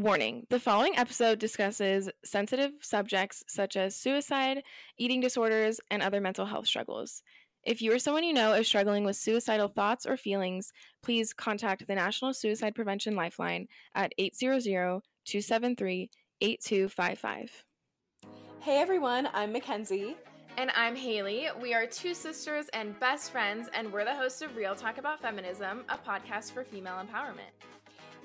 Warning the following episode discusses sensitive subjects such as suicide, eating disorders, and other mental health struggles. If you or someone you know is struggling with suicidal thoughts or feelings, please contact the National Suicide Prevention Lifeline at 800 273 8255. Hey everyone, I'm Mackenzie. And I'm Haley. We are two sisters and best friends, and we're the hosts of Real Talk About Feminism, a podcast for female empowerment.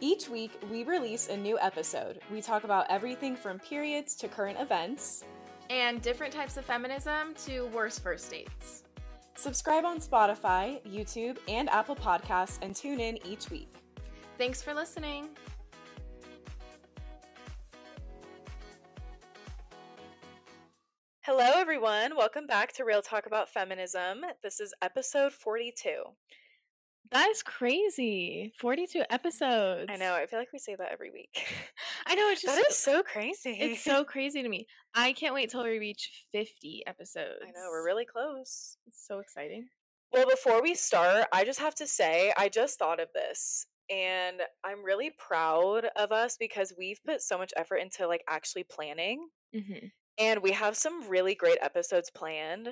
Each week, we release a new episode. We talk about everything from periods to current events, and different types of feminism to worse first dates. Subscribe on Spotify, YouTube, and Apple Podcasts and tune in each week. Thanks for listening. Hello, everyone. Welcome back to Real Talk About Feminism. This is episode 42. That is crazy. 42 episodes. I know. I feel like we say that every week. I know. It's just that is so crazy. It's so crazy to me. I can't wait till we reach 50 episodes. I know. We're really close. It's so exciting. Well, before we start, I just have to say, I just thought of this and I'm really proud of us because we've put so much effort into like actually planning. Mm-hmm. And we have some really great episodes planned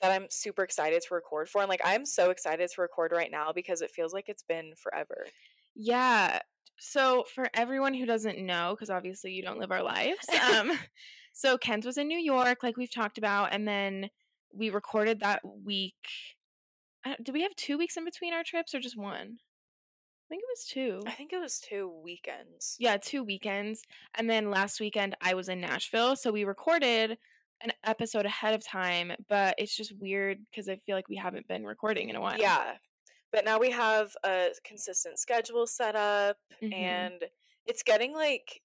that I'm super excited to record for. And like, I'm so excited to record right now because it feels like it's been forever. Yeah. So, for everyone who doesn't know, because obviously you don't live our lives, um, so Kenz was in New York, like we've talked about, and then we recorded that week. Did we have two weeks in between our trips or just one? I think it was two. I think it was two weekends. Yeah, two weekends. And then last weekend I was in Nashville. So we recorded an episode ahead of time, but it's just weird because I feel like we haven't been recording in a while. Yeah. But now we have a consistent schedule set up Mhm. and it's getting like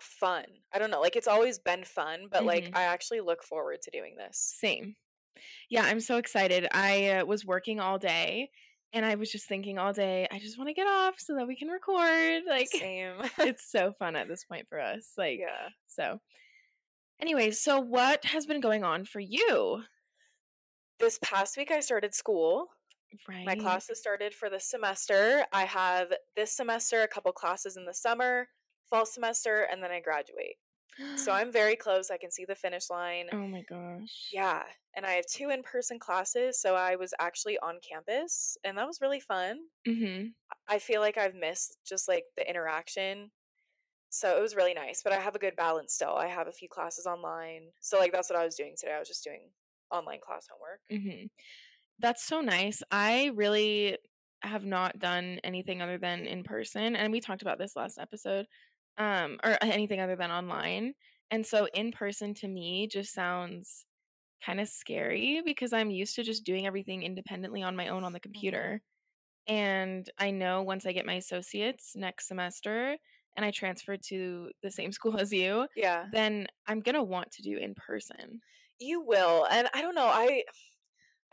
fun. I don't know, like it's always been fun, but like Mhm. I actually look forward to doing this. Same. Yeah, I'm so excited. I uh, was working all day and I was just thinking all day, I just want to get off so that we can record. Like, Same. it's so fun at this point for us. Like, yeah. so. Anyways, so what has been going on for you? This past week I started school. Right. My classes started for the semester. I have this semester a couple classes in the summer, fall semester, and then I graduate. So I'm very close. I can see the finish line. Oh my gosh. Yeah. And I have two in person classes. So I was actually on campus and that was really fun. Mm-hmm. I feel like I've missed just like the interaction. So it was really nice. But I have a good balance still. I have a few classes online. So like that's what I was doing today. I was just doing online class homework. Mm-hmm. That's so nice. I really have not done anything other than in person, and we talked about this last episode, um, or anything other than online. And so in person to me just sounds kind of scary because I'm used to just doing everything independently on my own on the computer. And I know once I get my associates next semester and I transferred to the same school as you, Yeah. then I'm to want to do in person. You will. And I don't know, I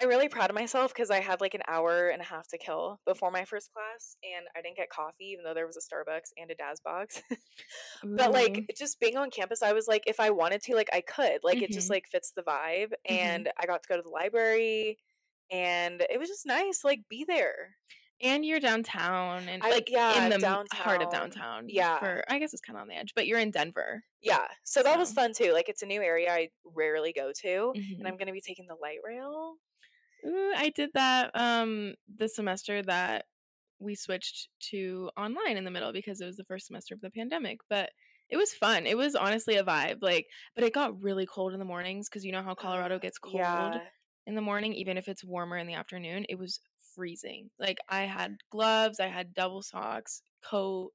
I'm really proud of myself because I had like an hour and a half to kill before my first class and I didn't get coffee even though there was a Starbucks and a Dazbog. but like just being on campus, I was like, if I wanted to, like I could. Like it just Mhm. like fits the vibe. Mhm. And I got to go to the library and it was just nice, like be there. And you're downtown and I- like yeah, in the m- heart of downtown. downtown. Yeah. For I guess it's kind of on the edge, but you're in Denver. Yeah. So that was fun too. Like it's a new area I rarely go to. Mhm. And I'm gonna be taking the light rail. Ooh, I did that um the semester that we switched to online in the middle because it was the first semester of the pandemic, but it was fun. It was honestly a vibe. Like, but it got really cold in the mornings because you know how Colorado Uh, gets cold Yeah. in the morning, even if it's warmer in the afternoon. It was freezing. Like I had gloves, I had double socks, coat,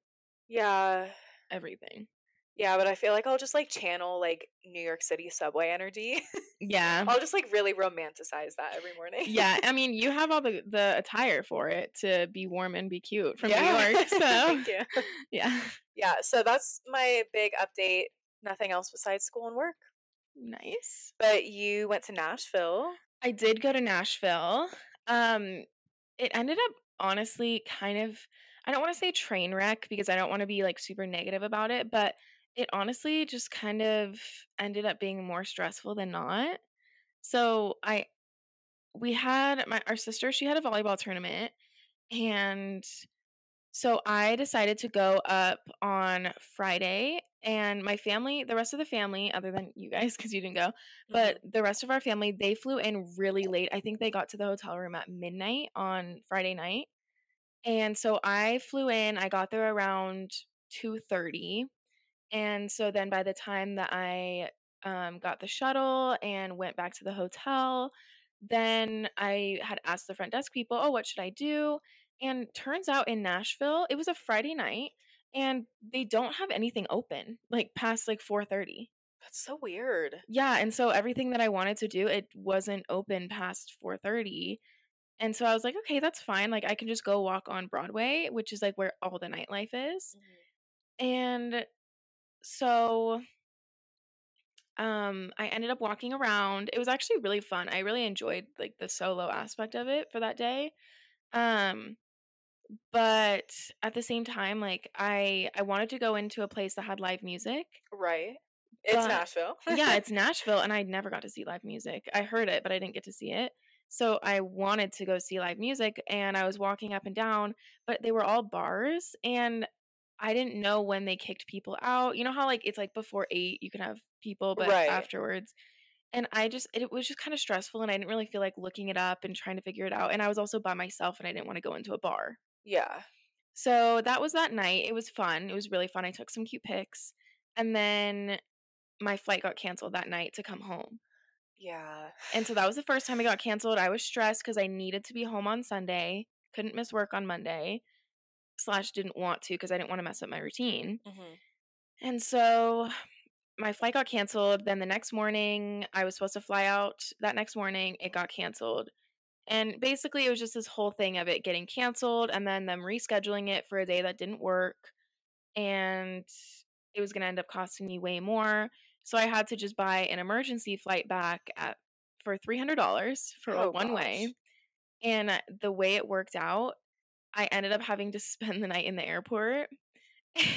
Yeah. everything. Yeah, but I feel like I'll just like channel like New York City subway energy. Yeah. I'll just like really romanticize that every morning. yeah, I mean, you have all the the attire for it to be warm and be cute from Yeah. New York. So Thank you. yeah, Yeah, so that's my big update. Nothing else besides school and work. nice. But you went to Nashville. I did go to Nashville. Um, it ended up honestly kind of. I don't want to say train wreck because I don't want to be like super negative about it, but it honestly just kind of ended up being more stressful than not. So I we had my our sister, she had a volleyball tournament and So I decided to go up on Friday, and my family, the rest of the family, other than you guys, because you didn't go, but Mhm. the rest of our family, they flew in really late. I think they got to the hotel room at midnight on Friday night. And so I flew in, I got there around 2:30. And so then by the time that I um, got the shuttle and went back to the hotel, then I had asked the front desk people, "Oh, what should I do?" And turns out in Nashville, it was a Friday night and they don't have anything open like past like 4:30. That's so weird. Yeah, and so everything that I wanted to do, it wasn't open past 4:30. And so I was like, "Okay, that's fine. Like I can just go walk on Broadway, which is like where all the nightlife is." Mhm. And so um I ended up walking around. It was actually really fun. I really enjoyed like the solo aspect of it for that day. Um but at the same time like I I wanted to go into a place that had live music. Right. It's But- Nashville. yeah, it's Nashville and I never got to see live music. I heard it, but I didn't get to see it. So I wanted to go see live music and I was walking up and down, but they were all bars and I didn't know when they kicked people out. You know how like it's like before 8 you can have people but Right. afterwards and I just it was just kind of stressful and I didn't really feel like looking it up and trying to figure it out and I was also by myself and I didn't want to go into a bar. Yeah. So that was that night. It was fun. It was really fun. I took some cute pics. And then my flight got canceled that night to come home. Yeah. And so that was the first time it got canceled. I was stressed because I needed to be home on Sunday. Couldn't miss work on Monday. Slash didn't want to because I didn't want to mess up my routine. Mhm. And so my flight got canceled. Then the next morning, I was supposed to fly out that next morning. It got canceled. And basically, it was just this whole thing of it getting canceled and then them rescheduling it for a day that didn't work. And it was going to end up costing me way more. So I had to just buy an emergency flight back at for $300 for a Oh, one way. And the way it worked out, I ended up having to spend the night in the airport.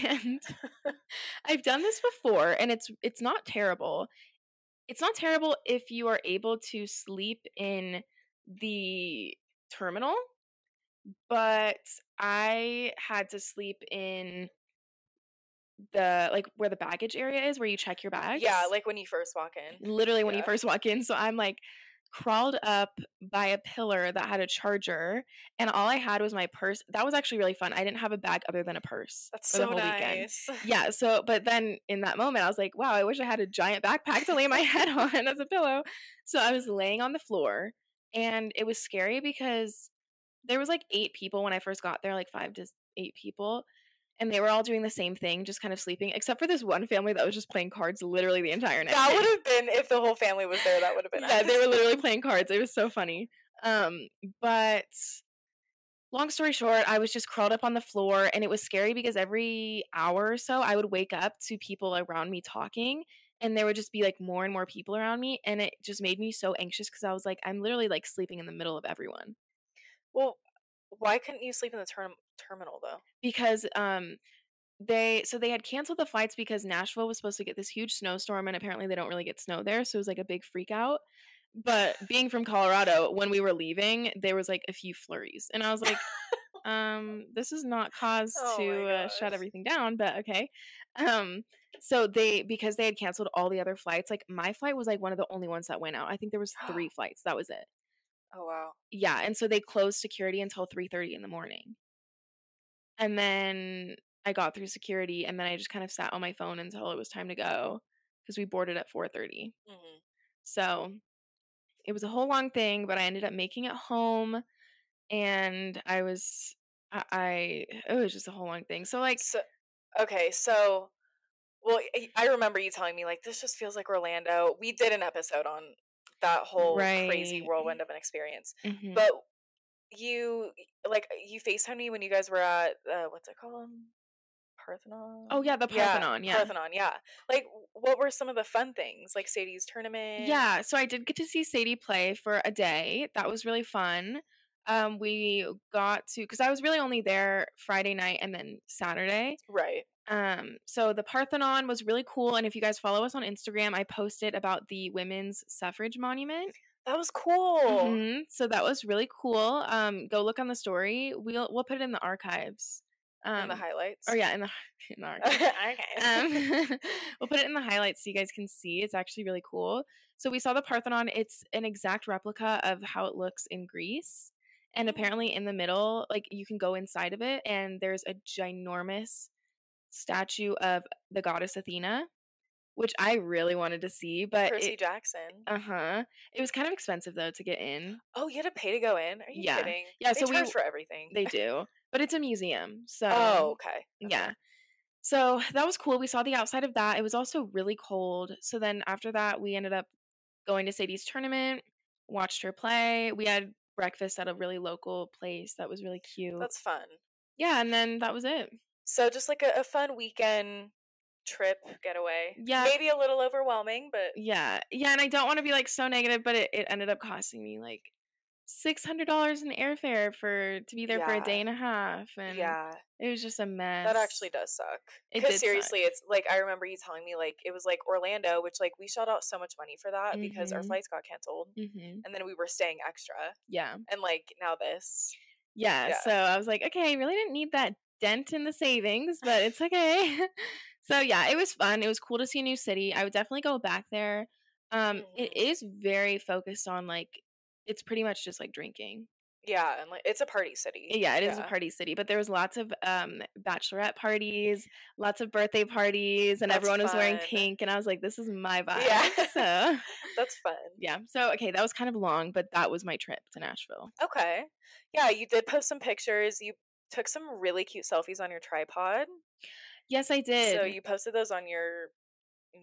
And I've done this before and it's it's not terrible. It's not terrible if you are able to sleep in the terminal, but I had to sleep in the like where the baggage area is where you check your bags. Yeah, like when you first walk in. literally when you first walk in. So I'm like crawled up by a pillar that had a charger and all I had was my purse. That was actually really fun. I didn't have a bag other than a purse That's for the so whole weekend. nice. Yeah, so but then in that moment I was like, wow, I wish I had a giant backpack to lay my head on as a pillow. So I was laying on the floor and it was scary because there was like eight people when I first got there, like 5 to 8 people, and they were all doing the same thing, just kind of sleeping, except for this one family that was just playing cards literally the entire night. That would have been if the whole family was there. That would have been. yeah, they were literally playing cards. It was so funny. Um, but long story short, I was just crawled up on the floor and it was scary because every hour or so I would wake up to people around me talking and there would just be like more and more people around me and it just made me so anxious because I was like I'm literally like sleeping in the middle of everyone. Well, why couldn't you sleep in the term- terminal though? because um they so they had canceled the flights because Nashville was supposed to get this huge snowstorm and apparently they don't really get snow there so it was like a big freak out. But being from Colorado when we were leaving there was like a few flurries and I was like um this is not cause Oh to uh, shut everything down but okay um so they because they had canceled all the other flights like my flight was like one of the only ones that went out. I think there was 3 flights that was it. Oh wow. yeah and so they closed security until 3:30 in the morning. And then I got through security and then I just kind of sat on my phone until it was time to go because we boarded at 4:30 hmm so it was a whole long thing but I ended up making it home and I was I, I it was just a whole long thing. So like So okay, so well, I- remember you telling me like this just feels like Orlando. We did an episode on that whole crazy whirlwind of an experience, mhm. but you like you Facetimed me when you guys were at uh, what's it called? Parthenon. oh yeah the Parthenon yeah Parthenon, yeah. Like, what were some of the fun things? Like Sadie's tournament. Yeah, so I did get to see Sadie play for a day. That was really fun. Um, we got to because I was really only there Friday night and then Saturday. Right. Um, so the Parthenon was really cool, and if you guys follow us on Instagram, I posted about the women's suffrage monument. That was cool. Mhm, So that was really cool. Um, go look on the story. We'll we'll put it in the archives. Um, in the highlights. or yeah, in the in the archive. okay. um, we'll put it in the highlights so you guys can see. It's actually really cool. So we saw the Parthenon. It's an exact replica of how it looks in Greece. And apparently, in the middle, like you can go inside of it, and there's a ginormous statue of the goddess Athena, which I really wanted to see. But Percy it, Jackson. uh huh, it was kind of expensive though to get in. Oh, you had to pay to go in? Are you Yeah. kidding? Yeah, They so we- charge for everything. They do, but it's a museum, so oh, okay. okay. yeah. So that was cool. We saw the outside of that. It was also really cold. So then after that, we ended up going to Sadie's tournament, watched her play. We had breakfast at a really local place that was really cute. That's fun. yeah, and then that was it. So just like a, a fun weekend trip getaway. Yeah. Maybe a little overwhelming, but Yeah. Yeah, and I don't want to be like so negative, but it, it ended up costing me like six hundred dollars in airfare for to be there for a day and a half. And yeah, it was just a mess. that actually does suck. It Because did suck. seriously, it's like I remember you telling me like it was like Orlando, which like we shelled out so much money for that because our Mhm. flights got canceled, hmm and then we were staying extra, Yeah. and like now this. yeah. Yeah. So I was like, okay, I really didn't need that dent in the savings, but it's okay. so yeah, it was fun. It was cool to see a new city. I would definitely go back there. Um, it Mhm. is very focused on like it's pretty much just like drinking. Yeah, and like it's a party city. Yeah, it is a party city, but there was lots of um bachelorette parties, lots of birthday parties, and That's everyone was wearing pink, and I was like, this is my vibe. Yeah. So That's fun. yeah. So okay, that was kind of long, but that was my trip to Nashville. Okay. Yeah, you did post some pictures. You took some really cute selfies on your tripod. Yes, I did. So you posted those on your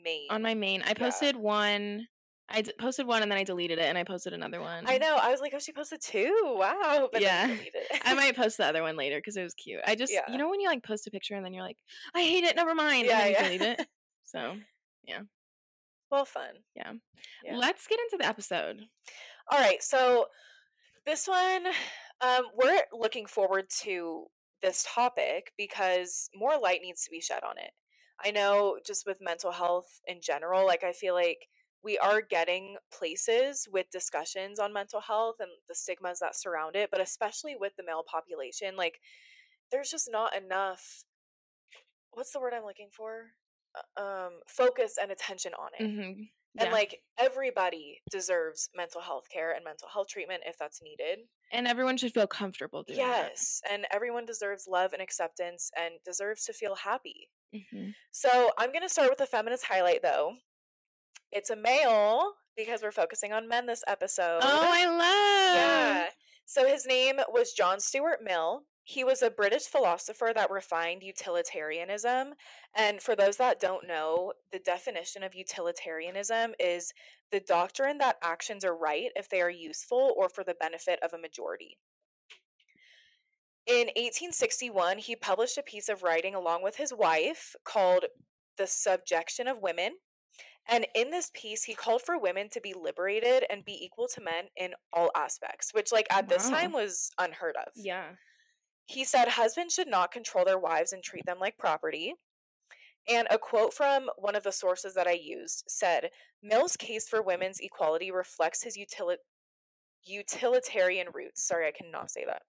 main. on my main. I posted one. I d- posted one and then I deleted it, and I posted another one. I know. I was like, oh, she posted two. Wow. But Yeah. then you deleted it. I might post the other one later because it was cute. I just, Yeah. you know, when you like post a picture and then you're like, I hate it, never mind, Yeah, and then you yeah. delete it. So yeah. well, fun. Yeah. let's get into the episode. All right. So this one, um, we're looking forward to this topic because more light needs to be shed on it. I know just with mental health in general, like I feel like we are getting places with discussions on mental health and the stigmas that surround it, but especially with the male population, like there's just not enough what's the word I'm looking for? Uh, Um focus and attention on it. hmm And like everybody deserves mental health care and mental health treatment if that's needed. and everyone should feel comfortable doing that. Yes. And everyone deserves love and acceptance and deserves to feel happy. Mhm. So I'm going to start with a feminist highlight though. It's a male because we're focusing on men this episode. Oh, I love. Yeah. So his name was John Stuart Mill. He was a British philosopher that refined utilitarianism. And for those that don't know, the definition of utilitarianism is the doctrine that actions are right if they are useful or for the benefit of a majority. In 1861, he published a piece of writing along with his wife called The Subjection of Women. And in this piece, he called for women to be liberated and be equal to men in all aspects, which, like, at this time was unheard of. Yeah. He said husbands should not control their wives and treat them like property. And a quote from one of the sources that I used said Mill's case for women's equality reflects his utili- utilitarian roots. Sorry, I cannot say that.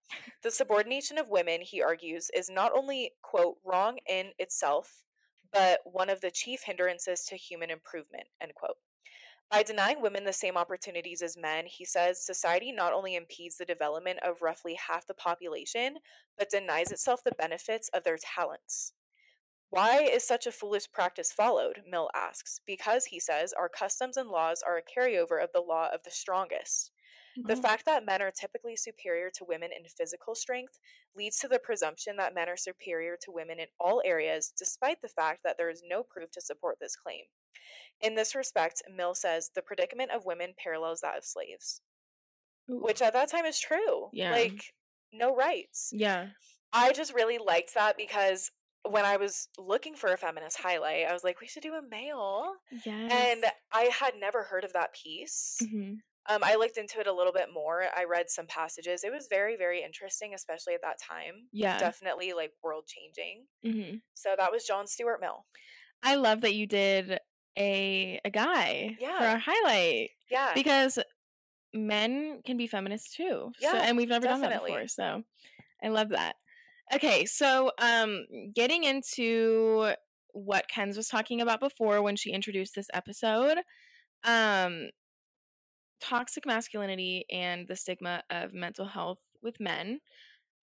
The subordination of women, he argues, is not only, quote, wrong in itself, but one of the chief hindrances to human improvement, end quote. By denying women the same opportunities as men, he says society not only impedes the development of roughly half the population, but denies itself the benefits of their talents. Why is such a foolish practice followed? Mill asks. Because, he says, our customs and laws are a carryover of the law of the strongest. The Oh. fact that men are typically superior to women in physical strength leads to the presumption that men are superior to women in all areas, despite the fact that there is no proof to support this claim. In this respect, Mill says the predicament of women parallels that of slaves, Ooh. which at that time is true. Yeah. Like, no rights. Yeah. I just really liked that because when I was looking for a feminist highlight, I was like, we should do a male. Yes. And I had never heard of that piece. Mhm. Um, I looked into it a little bit more. I read some passages. It was very, very interesting, especially at that time. Yeah. Definitely like world changing. hmm So that was John Stuart Mill. I love that you did a a guy for our highlight Yeah. because men can be feminists too. So, Yeah, and we've never done that before. So I love that. Okay, so um getting into what Kenz was talking about before when she introduced this episode, um toxic masculinity and the stigma of mental health with men.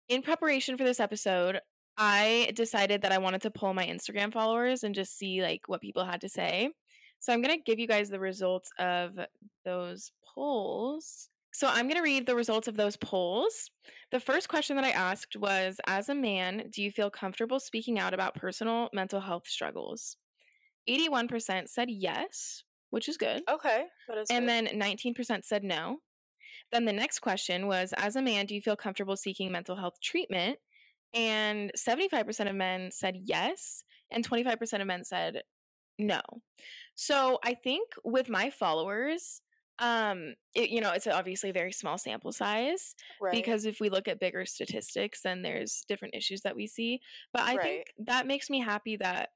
In preparation for this episode, I decided that I wanted to pull my Instagram followers and just see like what people had to say. So I'm going to give you guys the results of those polls. So I'm going to read the results of those polls. The first question that I asked was As a man, do you feel comfortable speaking out about personal mental health struggles? 81% said yes, which is good. Okay. Is And good. then 19% said no. Then the next question was As a man, do you feel comfortable seeking mental health treatment? And 75% of men said yes, and 25% of men said no. So I think with my followers, um, it, you know, it's obviously a very small sample size right. because if we look at bigger statistics, then there's different issues that we see. But I Right. think that makes me happy that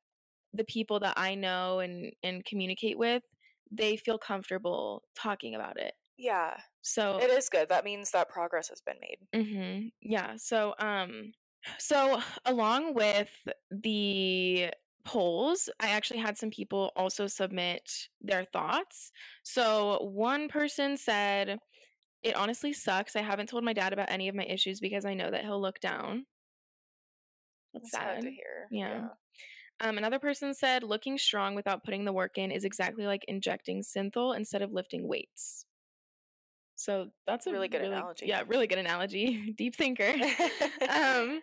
the people that I know and and communicate with, they feel comfortable talking about it. yeah, So it is good. That means that progress has been made. hmm Yeah. So, um, so along with the polls, I actually had some people also submit their thoughts. So one person said, "It honestly sucks. I haven't told my dad about any of my issues because I know that he'll look down." That's sad sad. to hear. Yeah. Um, another person said, "Looking strong without putting the work in is exactly like injecting synthol instead of lifting weights." So that's a Really good analogy. Yeah, really good analogy. Deep thinker. um,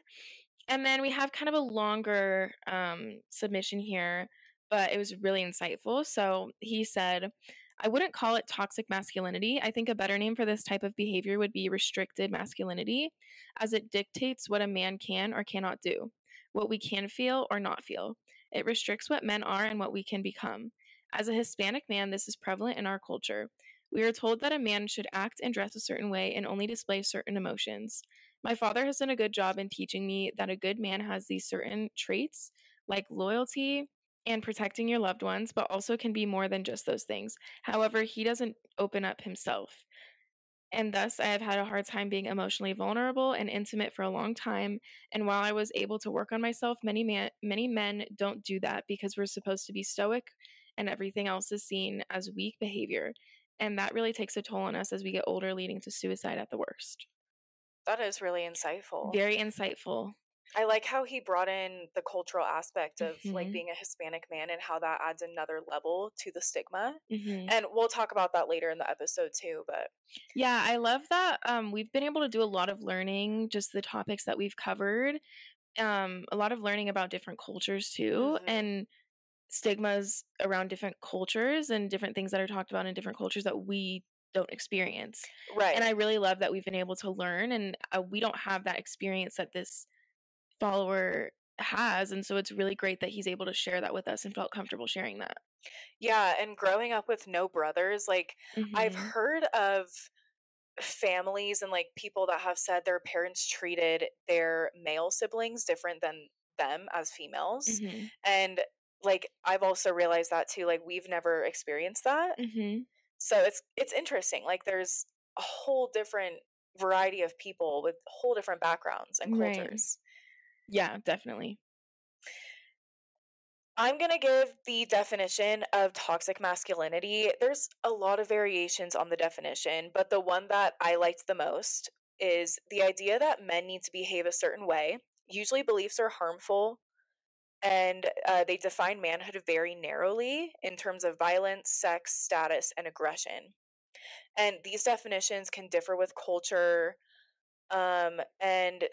and then we have kind of a longer um, submission here, but it was really insightful. So he said, I wouldn't call it toxic masculinity. I think a better name for this type of behavior would be restricted masculinity, as it dictates what a man can or cannot do, what we can feel or not feel. It restricts what men are and what we can become. As a Hispanic man, this is prevalent in our culture. We are told that a man should act and dress a certain way and only display certain emotions. My father has done a good job in teaching me that a good man has these certain traits, like loyalty and protecting your loved ones, but also can be more than just those things. However, he doesn't open up himself. And thus, I have had a hard time being emotionally vulnerable and intimate for a long time. And while I was able to work on myself, many man, many men don't do that because we're supposed to be stoic, and everything else is seen as weak behavior. And that really takes a toll on us as we get older, leading to suicide at the worst. That is really insightful. Very insightful. I like how he brought in the cultural aspect of like Mhm. being a Hispanic man and how that adds another level to the stigma. hmm And we'll talk about that later in the episode too, but Yeah, I love that. Um, we've been able to do a lot of learning, just the topics that we've covered. Um, a lot of learning about different cultures too, Mhm. and stigmas around different cultures and different things that are talked about in different cultures that we don't experience. right. And I really love that we've been able to learn, and uh, we don't have that experience that this follower has, and so it's really great that he's able to share that with us and felt comfortable sharing that. yeah, and growing up with no brothers, like I've Mhm. heard of families and like people that have said their parents treated their male siblings different than them as females. Mhm. And like I've also realized that too like we've never experienced that. Mhm. So it's it's interesting. Like there's a whole different variety of people with whole different backgrounds and cultures. Yeah, definitely. I'm going to give the definition of toxic masculinity. There's a lot of variations on the definition, but the one that I liked the most is the idea that men need to behave a certain way. Usually, beliefs are harmful, and uh, they define manhood very narrowly in terms of violence, sex, status, and aggression. And these definitions can differ with culture, um, and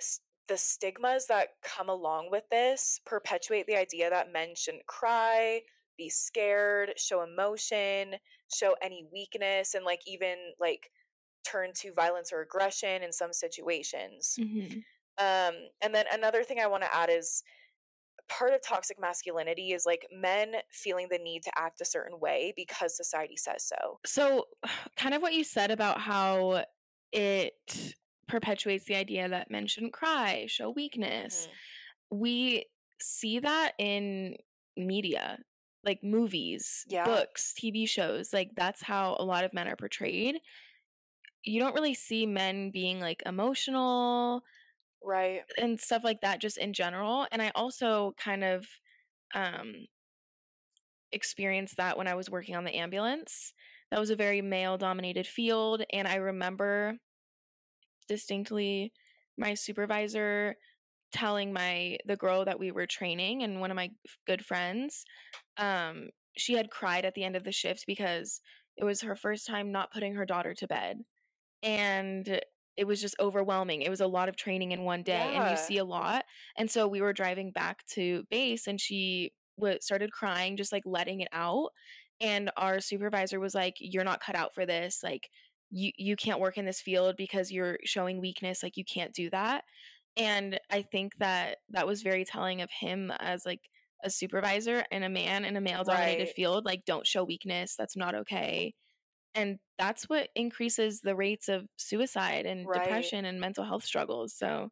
the stigmas that come along with this perpetuate the idea that men shouldn't cry, be scared, show emotion, show any weakness, and like even like turn to violence or aggression in some situations. Mhm. Um, and then another thing I want to add is part of toxic masculinity is like men feeling the need to act a certain way because society says so. So, kind of what you said about how it perpetuates the idea that men shouldn't cry, show weakness. Mhm. We see that in media, like movies, Yeah. books, TV shows. Like, that's how a lot of men are portrayed. You don't really see men being like emotional Right. and stuff like that just in general and i also kind of um experienced that when i was working on the ambulance that was a very male dominated field and i remember distinctly my supervisor telling my the girl that we were training and one of my good friends um she had cried at the end of the shift because it was her first time not putting her daughter to bed. And it was just overwhelming. It was a lot of training in one day and you see a lot. And so we were driving back to base and she w- started crying just like letting it out. And our supervisor was like you're not cut out for this. Like you you can't work in this field because you're showing weakness like you can't do that and i think that that was very telling of him as like a supervisor and a man in a male dominated Right. field like don't show weakness that's not okay and that's what increases the rates of suicide and Right. depression and mental health struggles so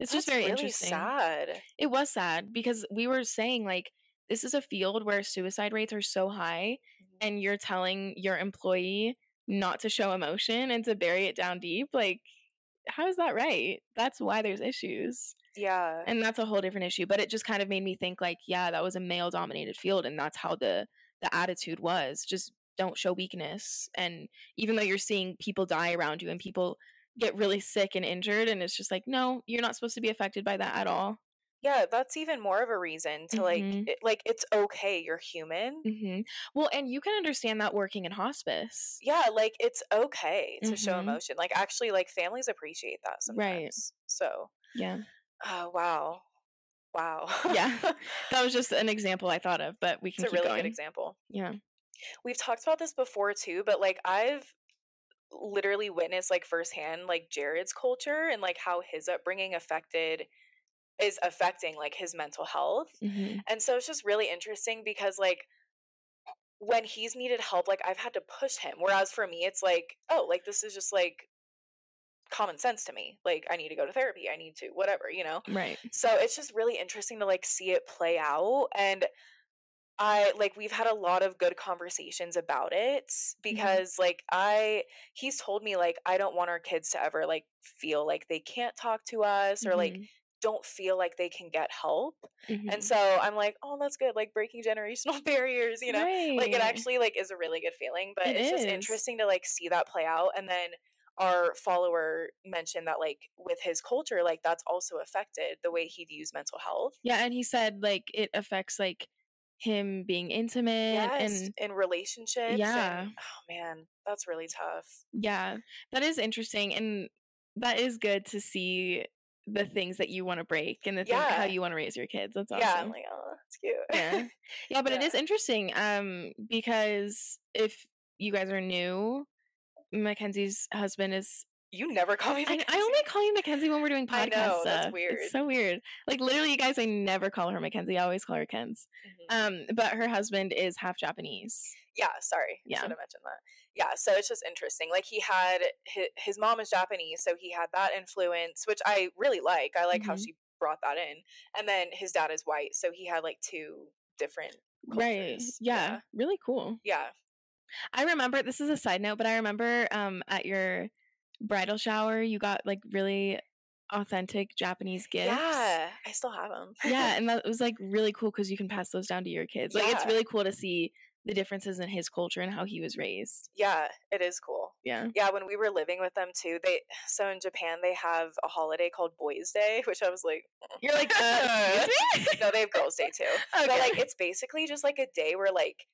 it's just very really interesting sad. it was sad because we were saying like this is a field where suicide rates are so high Mhm. and you're telling your employee not to show emotion and to bury it down deep like how is that right? That's why there's issues. Yeah. and that's a whole different issue but it just kind of made me think like yeah that was a male dominated field and that's how the the attitude was just don't show weakness. And even though you're seeing people die around you and people get really sick and injured and it's just like no you're not supposed to be affected by that at all yeah, that's even more of a reason to like Mhm. it, like it's okay, you're human. hmm Well, and you can understand that working in hospice. Yeah, like it's okay to show Mhm. emotion. Like actually like families appreciate that Right. sometimes. So, Yeah. oh wow. Wow. Yeah. That was just an example I thought of, but we can it's a keep really going. good example. Yeah. We've talked about this before too, but like I've literally witnessed like firsthand like Jared's culture and like how his upbringing affected is affecting like his mental health. hmm And so it's just really interesting because like when he's needed help, like I've had to push him. Whereas for me, it's like, oh, like this is just like common sense to me. Like I need to go to therapy. I need to whatever, you know? Right. So it's just really interesting to like see it play out. And I like we've had a lot of good conversations about it because like I he's told me like I don't want our kids to ever like feel like they can't talk to us or like Mhm. Don't feel like they can get help. Mhm. And so I'm like, oh, that's good. Like breaking generational barriers, you know? Like it actually like is a really good feeling, but It it's just interesting to like see that play out. And then our follower mentioned that like with his culture, like that's also affected the way he views mental health. Yeah, and he said like it affects like him being intimate Yes, and in relationships. Yeah. And, oh man, that's really tough. yeah, that is interesting and that is good to see the things that you want to break and the thing, how you want to raise your kids. That's awesome. Yeah, I'm like, oh, that's cute. yeah yeah but it Yeah. is interesting um because if you guys are new mackenzie's husband is you never call me I, Mackenzie. I only call you mackenzie when we're doing podcast I know, that's stuff weird. it's so weird like literally you guys i never call her mackenzie i always call her kenz Mhm. um but her husband is half japanese Yeah, sorry. Yeah. Should have mentioned that. Yeah, so it's just interesting. Like he had his, his mom is Japanese, so he had that influence, which I really like. I like how Mhm. she brought that in. And then his dad is white, so he had like two different right cultures. yeah, really cool Yeah. i remember this is a side note but i remember um at your bridal shower you got like really authentic japanese gifts Yeah. I still have them. yeah and that was like really cool because you can pass those down to your kids like it's really cool to see the differences in his culture and how he was raised yeah, it is cool. yeah Yeah, when we were living with them too, they so in Japan they have a holiday called Boys Day, which I was like, you're like uh, no, they have Girls Day too. okay. But like it's basically just like a day where like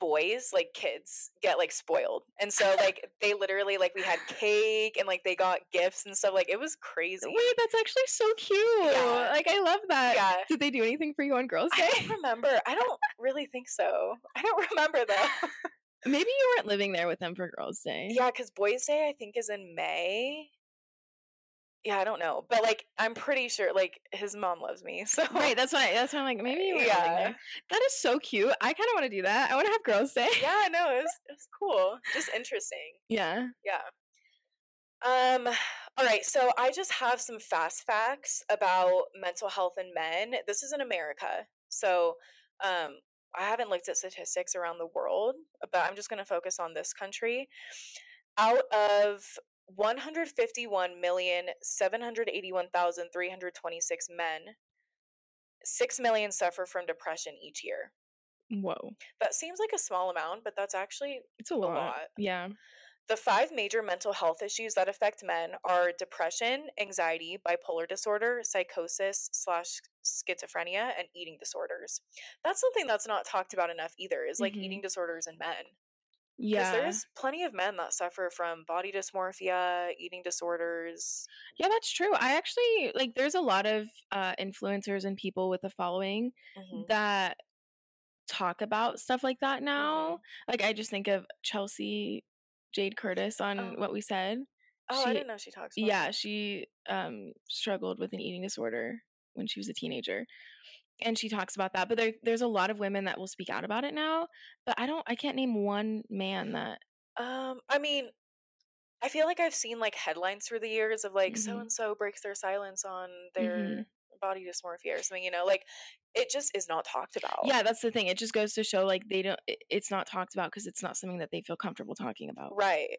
boys, like kids, get like spoiled. And so like they literally like we had cake and like they got gifts and stuff. Like it was crazy. wait that's actually so cute Yeah. like i love that Yeah. did they do anything for you on girls I day don't remember. I don't really think so. I don't remember though. maybe you weren't living there with them for girls day yeah, because Boys Day I think is in May. Yeah, I don't know. But like I'm pretty sure like his mom loves me. So right that's why that's why i'm like maybe yeah. that is so cute i kind of want to do that i want to have girls day Yeah, no, it was it was cool. Just interesting. yeah Yeah. Um all right, so I just have some fast facts about mental health in men. This is in America. So um I haven't looked at statistics around the world, but I'm just going to focus on this country. Out of 151,781,326 men, 6 million suffer from depression each year. Whoa. That seems like a small amount, but that's actually It's a lot. lot. Yeah. The five major mental health issues that affect men are depression, anxiety, bipolar disorder, psychosis slash schizophrenia, and eating disorders. That's something that's not talked about enough either, is like Mhm. eating disorders in men. Because Yeah. there's plenty of men that suffer from body dysmorphia, eating disorders. Yeah, that's true. I actually like there's a lot of uh influencers and people with a following Mhm. that talk about stuff like that now. Mhm. Like I just think of Chelsea Jade Curtis on Oh. what we said. Oh, I didn't know she talks about Yeah, that. she um struggled with an eating disorder when she was a teenager. And she talks about that. But there there's a lot of women that will speak out about it now. But I don't I can't name one man that Um, I mean, I feel like I've seen like headlines through the years of like so and so breaks their silence on their Mhm. body dysmorphia or something, you know, like it just is not talked about. Yeah, that's the thing. It just goes to show like they don't it- it's not talked about because it's not something that they feel comfortable talking about. Right.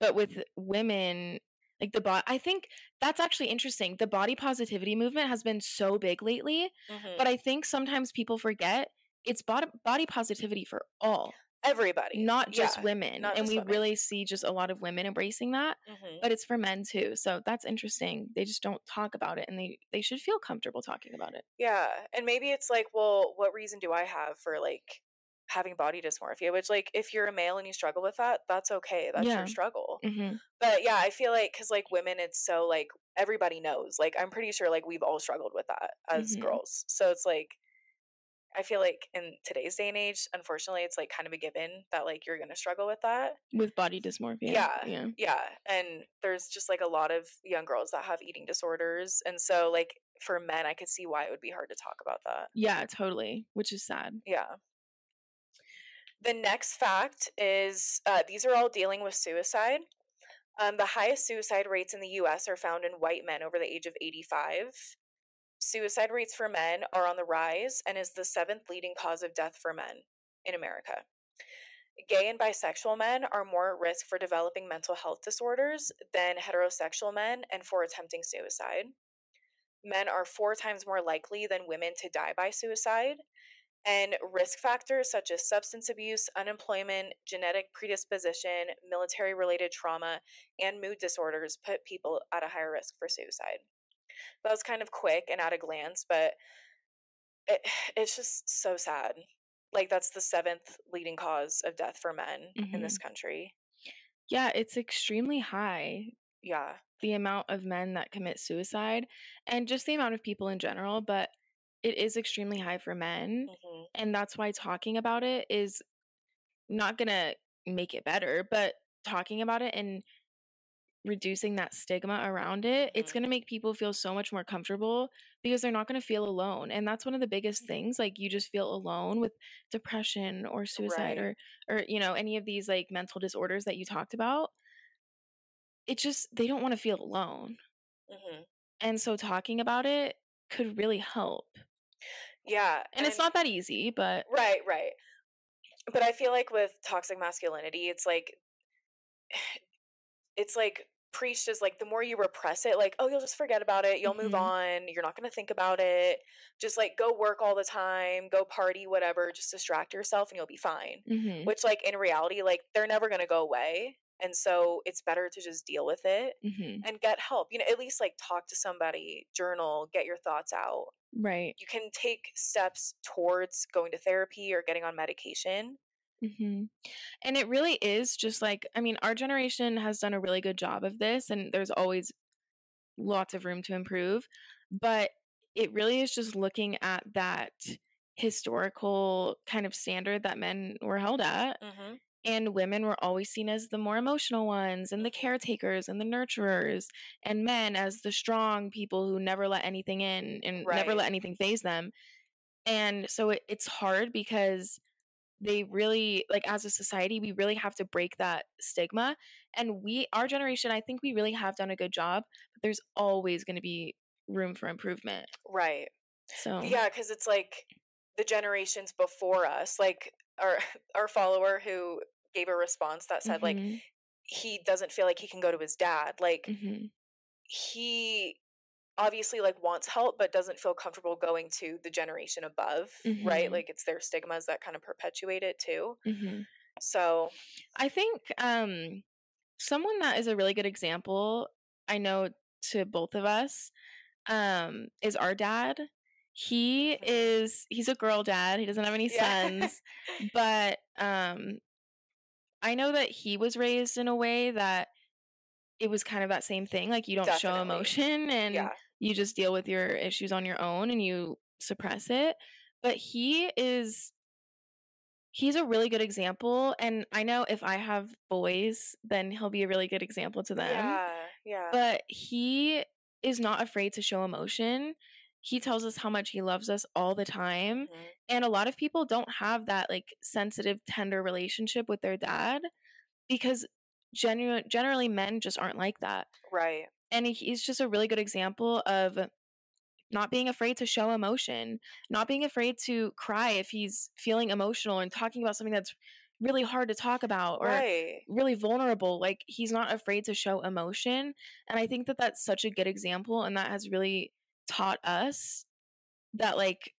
But with women, like the body, I think that's actually interesting. The body positivity movement has been so big lately, Mhm. but I think sometimes people forget it's body, body positivity for all, Everybody. not just Yeah. women. not and just we women. really see just a lot of women embracing that, Mhm. but it's for men too. So that's interesting. They just don't talk about it and they they should feel comfortable talking about it. Yeah. And maybe it's like, well, what reason do I have for like having body dysmorphia? Which like if you're a male and you struggle with that, that's okay. That's Yeah. your struggle. hmm But yeah, I feel like cuz like women it's so like everybody knows. Like I'm pretty sure like we've all struggled with that as Mhm. girls. So it's like I feel like in today's day and age, unfortunately, it's like kind of a given that like you're going to struggle with that. With body dysmorphia. Yeah. Yeah. Yeah. And there's just like a lot of young girls that have eating disorders. And so, like, for men, I could see why it would be hard to talk about that. Yeah, totally. Which is sad. Yeah. The next fact is uh, these are all dealing with suicide. Um, the highest suicide rates in the US are found in white men over the age of 85. Suicide rates for men are on the rise and is the seventh leading cause of death for men in America. Gay and bisexual men are more at risk for developing mental health disorders than heterosexual men and for attempting suicide. Men are four times more likely than women to die by suicide, and risk factors such as substance abuse, unemployment, genetic predisposition, military related trauma, and mood disorders put people at a higher risk for suicide. That was kind of quick and at a glance, but it, it's just so sad. Like, that's the seventh leading cause of death for men in this mm-hmm. country. Yeah, it's extremely high. Yeah. the amount of men that commit suicide and just the amount of people in general, but it is extremely high for men. hmm And that's why talking about it is not going to make it better, but talking about it and reducing that stigma around it, it's Mhm. going to make people feel so much more comfortable because they're not going to feel alone. And that's one of the biggest things. Like you just feel alone with depression or suicide Right. or or you know, any of these like mental disorders that you talked about. It just they don't want to feel alone. hmm And so talking about it could really help. Yeah. And, it's not that easy, but Right, right. But I feel like with toxic masculinity, it's like it's like preached as like the more you repress it, like, oh, you'll just forget about it, you'll move Mhm. on, you're not gonna think about it. Just like go work all the time, go party, whatever, just distract yourself and you'll be fine. Mhm, Which like in reality, like they're never gonna go away. And so it's better to just deal with it mhm, and get help. You know, at least like talk to somebody, journal, get your thoughts out. Right. You can take steps towards going to therapy or getting on medication. hmm And it really is just like, I mean, our generation has done a really good job of this, and there's always lots of room to improve. But it really is just looking at that historical kind of standard that men were held at, Mm-hmm. And women were always seen as the more emotional ones, and the Mhm. caretakers, and the nurturers, and men as the strong people who never let anything in and never let anything phase them. And so it, it's hard because they really like as a society we really have to break that stigma and we our generation i think we really have done a good job but there's always going to be room for improvement Right. so Yeah, because it's like the generations before us, like our our follower who gave a response that said like Mhm. he doesn't feel like he can go to his dad. Like hmm he obviously like wants help but doesn't feel comfortable going to the generation above, right? Mhm. Like it's their stigmas that kind of perpetuate it too. hmm So, I think um, someone that is a really good example, I know to both of us, um, is our dad. He is he's a girl dad. He doesn't have any yeah. sons, but um, I know that he was raised in a way that it was kind of that same thing. Like you don't show emotion and yeah. you just deal with your issues on your own and you suppress it. But he is he's a really good example and I know if I have boys, then he'll be a really good example to them. Yeah. Yeah. But he is not afraid to show emotion. He tells us how much he loves us all the time. Mhm. And a lot of people don't have that like sensitive, tender relationship with their dad because genu- generally men just aren't like that. Right. And he's just a really good example of not being afraid to show emotion, not being afraid to cry if he's feeling emotional and talking about something that's really hard to talk about or right. really vulnerable. Like he's not afraid to show emotion. And I think that that's such a good example. And that has really taught us that like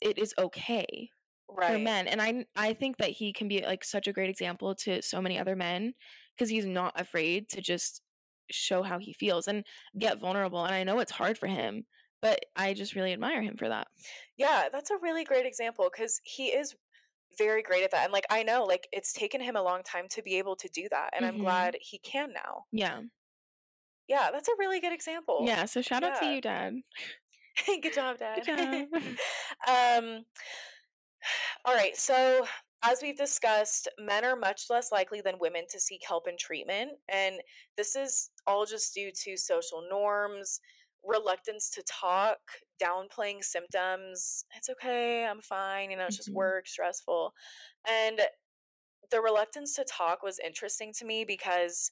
it is okay Right. for men. And I I think that he can be like such a great example to so many other men because he's not afraid to just show how he feels and get vulnerable. And I know it's hard for him, but I just really admire him for that. Yeah, that's a really great example because he is very great at that. And like I know, like it's taken him a long time to be able to do that. And I'm Mhm. glad he can now. Yeah. Yeah, that's a really good example. Yeah. So shout out to you, Dad. good job, Dad. Good job. um all right, so as we've discussed, men are much less likely than women to seek help and treatment. And this is all just due to social norms, reluctance to talk, downplaying symptoms. It's okay, I'm fine, you know, it's just Mhm. work, stressful. And the reluctance to talk was interesting to me because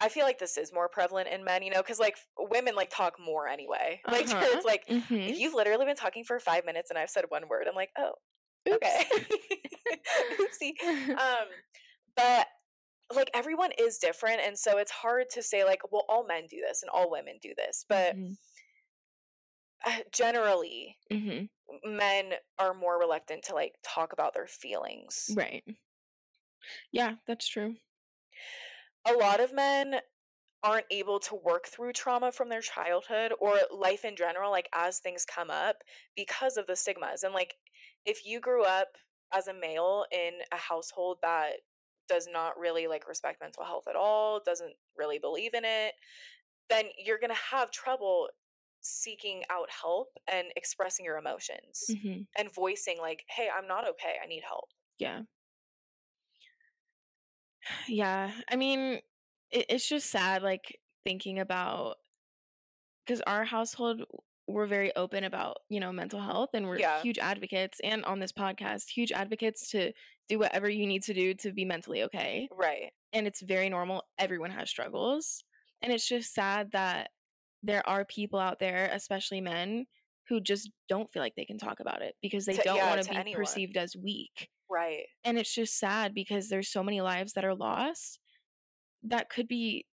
I feel like this is more prevalent in men, you know, because like women like talk more anyway. Like Uh-huh. it's like Mhm. you've literally been talking for five minutes and I've said one word. I'm like, oh, okay. Oopsie. Um, but like everyone is different, and so it's hard to say like, well, all men do this and all women do this. But Mhm. uh, generally, Mhm. men are more reluctant to like talk about their feelings. Right. Yeah, that's true. A lot of men aren't able to work through trauma from their childhood or life in general like as things come up because of the stigmas and like if you grew up as a male in a household that does not really like respect mental health at all doesn't really believe in it then you're going to have trouble seeking out help and expressing your emotions hmm and voicing like hey i'm not okay i need help Yeah. Yeah. I mean, it, it's just sad, like thinking about because our household we're very open about you know mental health and we're Yeah. huge advocates and on this podcast huge advocates to do whatever you need to do to be mentally okay right and it's very normal everyone has struggles and it's just sad that there are people out there especially men who just don't feel like they can talk about it because they To- don't yeah, want to be anyone. perceived as weak right and it's just sad because there's so many lives that are lost that could be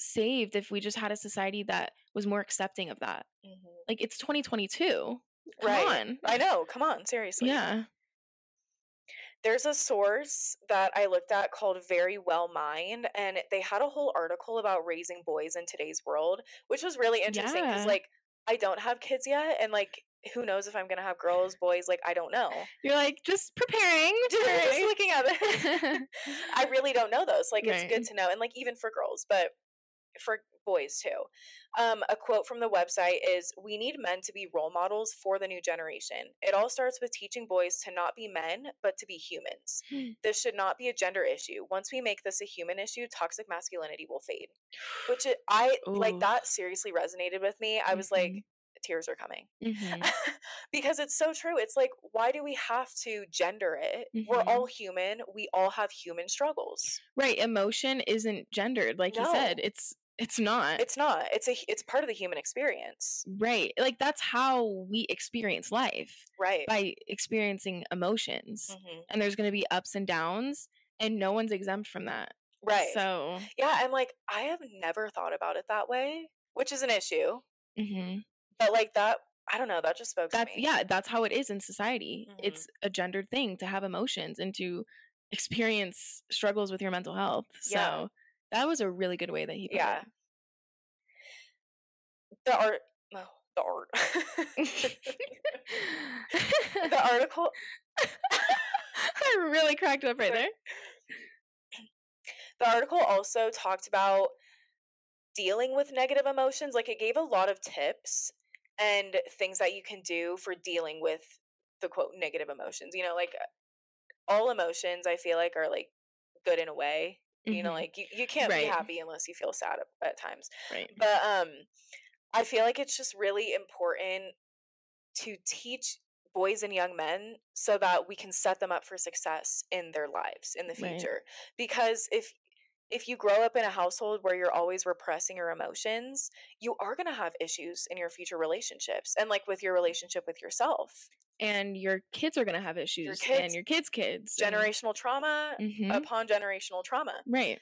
saved if we just had a society that was more accepting of that Mhm. like it's 2022 come Right. on I know. Come on, seriously. yeah There's a source that I looked at called Very Well Mind, and they had a whole article about raising boys in today's world, which was really interesting because, Yeah. like, I don't have kids yet, and like, who knows if I'm gonna have girls, boys? Like, I don't know. you're like just preparing Just Right. looking at it, I really don't know those. Like, it's good to know, and like even for girls, but for boys too. Um, a quote from the website is We need men to be role models for the new generation. It all starts with teaching boys to not be men, but to be humans. Hmm. This should not be a gender issue. Once we make this a human issue, toxic masculinity will fade. Which it, I like that seriously resonated with me. I was like, Mhm. Tears are coming. Mhm. because it's so true. It's like, why do we have to gender it? We're Mhm. all human. We all have human struggles. right emotion isn't gendered like you said it's it's not It's not. It's a it's part of the human experience. right like that's how we experience life Right. by experiencing emotions hmm and there's going to be ups and downs and no one's exempt from that Right. So, Yeah, and like I have never thought about it that way, which is an issue. mhm. But like that, I don't know, that just spoke that's to me. yeah, that's how it is in society. Mhm. It's a gendered thing to have emotions and to experience struggles with your mental health. Yeah. So, that was a really good way that he Yeah. it. The art no, the art. the article I really cracked up Right. there. the article also talked about dealing with negative emotions. Like it gave a lot of tips and things that you can do for dealing with the quote negative emotions. You know, like all emotions I feel like are like good in a way. You know, Mhm. like you, you can't be happy unless you feel sad at, at times. Right. But um I feel like it's just really important to teach boys and young men so that we can set them up for success in their lives in the Right. future. Because if if you grow up in a household where you're always repressing your emotions, you are going to have issues in your future relationships and like with your relationship with yourself. And your kids are going to have issues kids- and your kids' kids. and- Generational trauma Mhm. upon generational trauma. Right.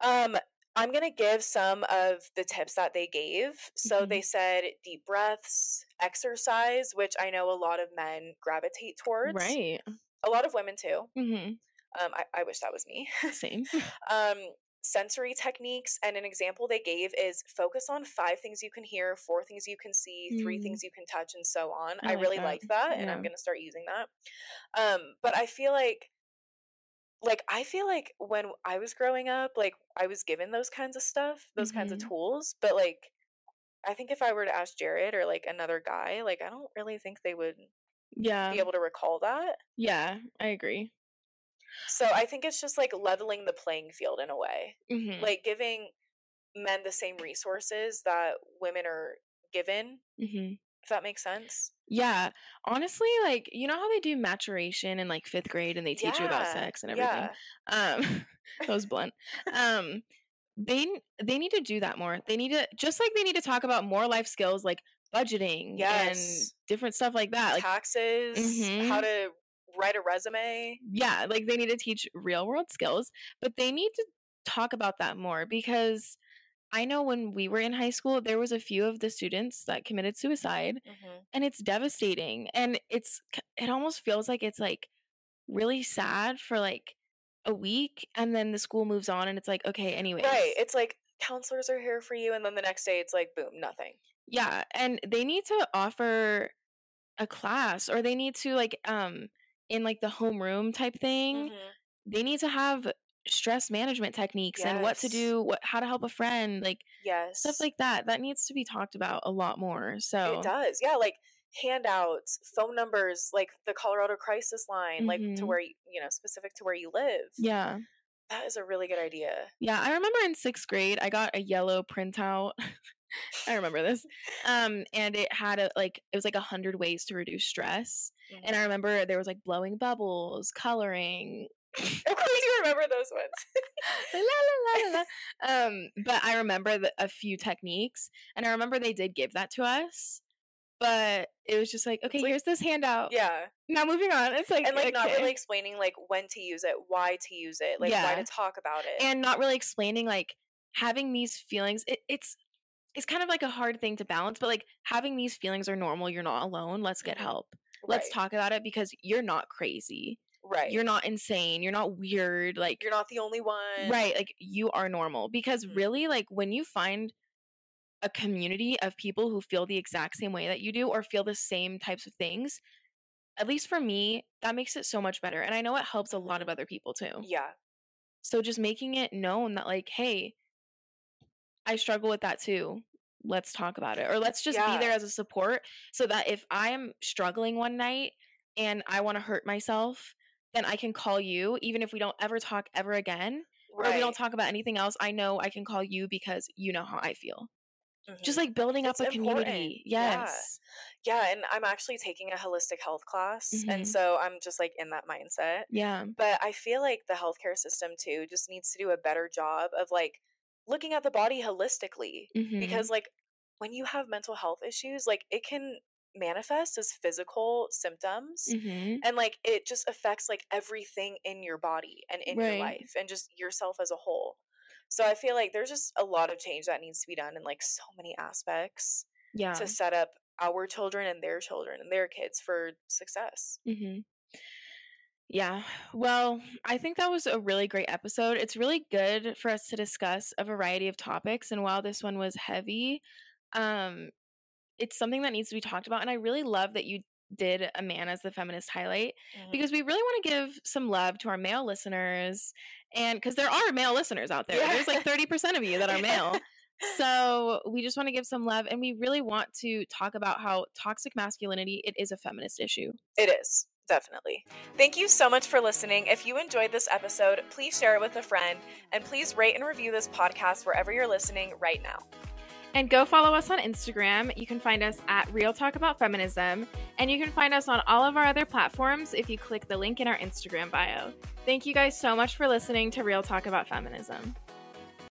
Um, I'm gonna give some of the tips that they gave. So Mhm. they said deep breaths, exercise, which I know a lot of men gravitate towards. Right. A lot of women too. Mhm. Um, I, I wish that was me. Same. um, sensory techniques, and an example they gave is focus on five things you can hear, four things you can see, three Mm. things you can touch, and so on. I I, like really that. liked that, and I'm gonna start using that. Um, but I feel like like I feel like when I was growing up, like I was given those kinds of stuff, those kinds of Mhm. tools, but like I think if I were to ask Jared or like another guy, like I don't really think they would Yeah. be able to recall that. Yeah, I agree. So I think it's just like leveling the playing field in a way. Mhm. Like giving men the same resources that women are given, Mhm. if that makes sense. Yeah. Honestly, like you know how they do maturation in like 5th grade and they teach you about sex and everything. Yeah. Um that was blunt. Um they they need to do that more. They need to just like they need to talk about more life skills like budgeting and different stuff like that. Like Taxes, how Mhm. to write a resume. yeah, like they need to teach real world skills, but they need to talk about that more because I know when we were in high school, there was a few of the students that committed suicide, Mhm. and it's devastating. And it's it almost feels like it's like really sad for like a week, and then the school moves on, and it's like okay, anyway. Right. It's like counselors are here for you, and then the next day it's like boom, nothing. yeah, and they need to offer a class, or they need to like um in like the homeroom type thing. Mhm. they need to have stress management techniques and what to do what how to help a friend like Yes. stuff like that that needs to be talked about a lot more so It does. Yeah, like handouts, phone numbers, like the Colorado crisis line, like to Mhm. where you, you know, specific to where you live. yeah That is a really good idea. yeah i remember in sixth grade i got a yellow printout i remember this um and it had a like it was like a hundred ways to reduce stress and i remember there was like blowing bubbles coloring of course you remember those ones. la, la, la, la, um but i remember the, a few techniques and i remember they did give that to us but it was just like okay like- here's this handout yeah. now moving on it's like And like not really explaining like when to use it, why to use it, like why to talk about it. and not really explaining like having these feelings it, it's it's kind of like a hard thing to balance but like having these feelings are normal you're not alone let's get Mhm. help let's Right, talk about it because you're not crazy Right. you're not insane you're not weird like You're not the only one. right like you are normal because Mhm. really like when you find a community of people who feel the exact same way that you do or feel the same types of things at least for me that makes it so much better and i know it helps a lot of other people too Yeah. so just making it known that like hey i struggle with that too let's talk about it or let's just be there as a support so that if i'm struggling one night and i want to hurt myself then i can call you even if we don't ever talk ever again Right. or we don't talk about anything else i know i can call you because you know how i feel just Mhm. like building up a important. community Yeah. yes Yeah, and I'm actually taking a holistic health class, Mhm. and so I'm just like in that mindset. yeah But I feel like the healthcare system too just needs to do a better job of like looking at the body holistically Mhm. because like when you have mental health issues, like it can manifest as physical symptoms Mhm. and like it just affects like everything in your body and in your life and just yourself as a whole. So I feel like there's just a lot of change that needs to be done in like so many aspects Yeah. to set up our children and their children and their kids for success. hmm Yeah. Well, I think that was a really great episode. It's really good for us to discuss a variety of topics. And while this one was heavy, um, it's something that needs to be talked about. And I really love that you did a man as the feminist highlight Mhm. because we really want to give some love to our male listeners. And because there are male listeners out there, there's like 30% of you that are male. So we just want to give some love and we really want to talk about how toxic masculinity it is a feminist issue. It is, definitely. Thank you so much for listening. If you enjoyed this episode, please share it with a friend and please rate and review this podcast wherever you're listening right now. And go follow us on Instagram. You can find us at Real Talk About Feminism. And you can find us on all of our other platforms if you click the link in our Instagram bio. Thank you guys so much for listening to Real Talk About Feminism.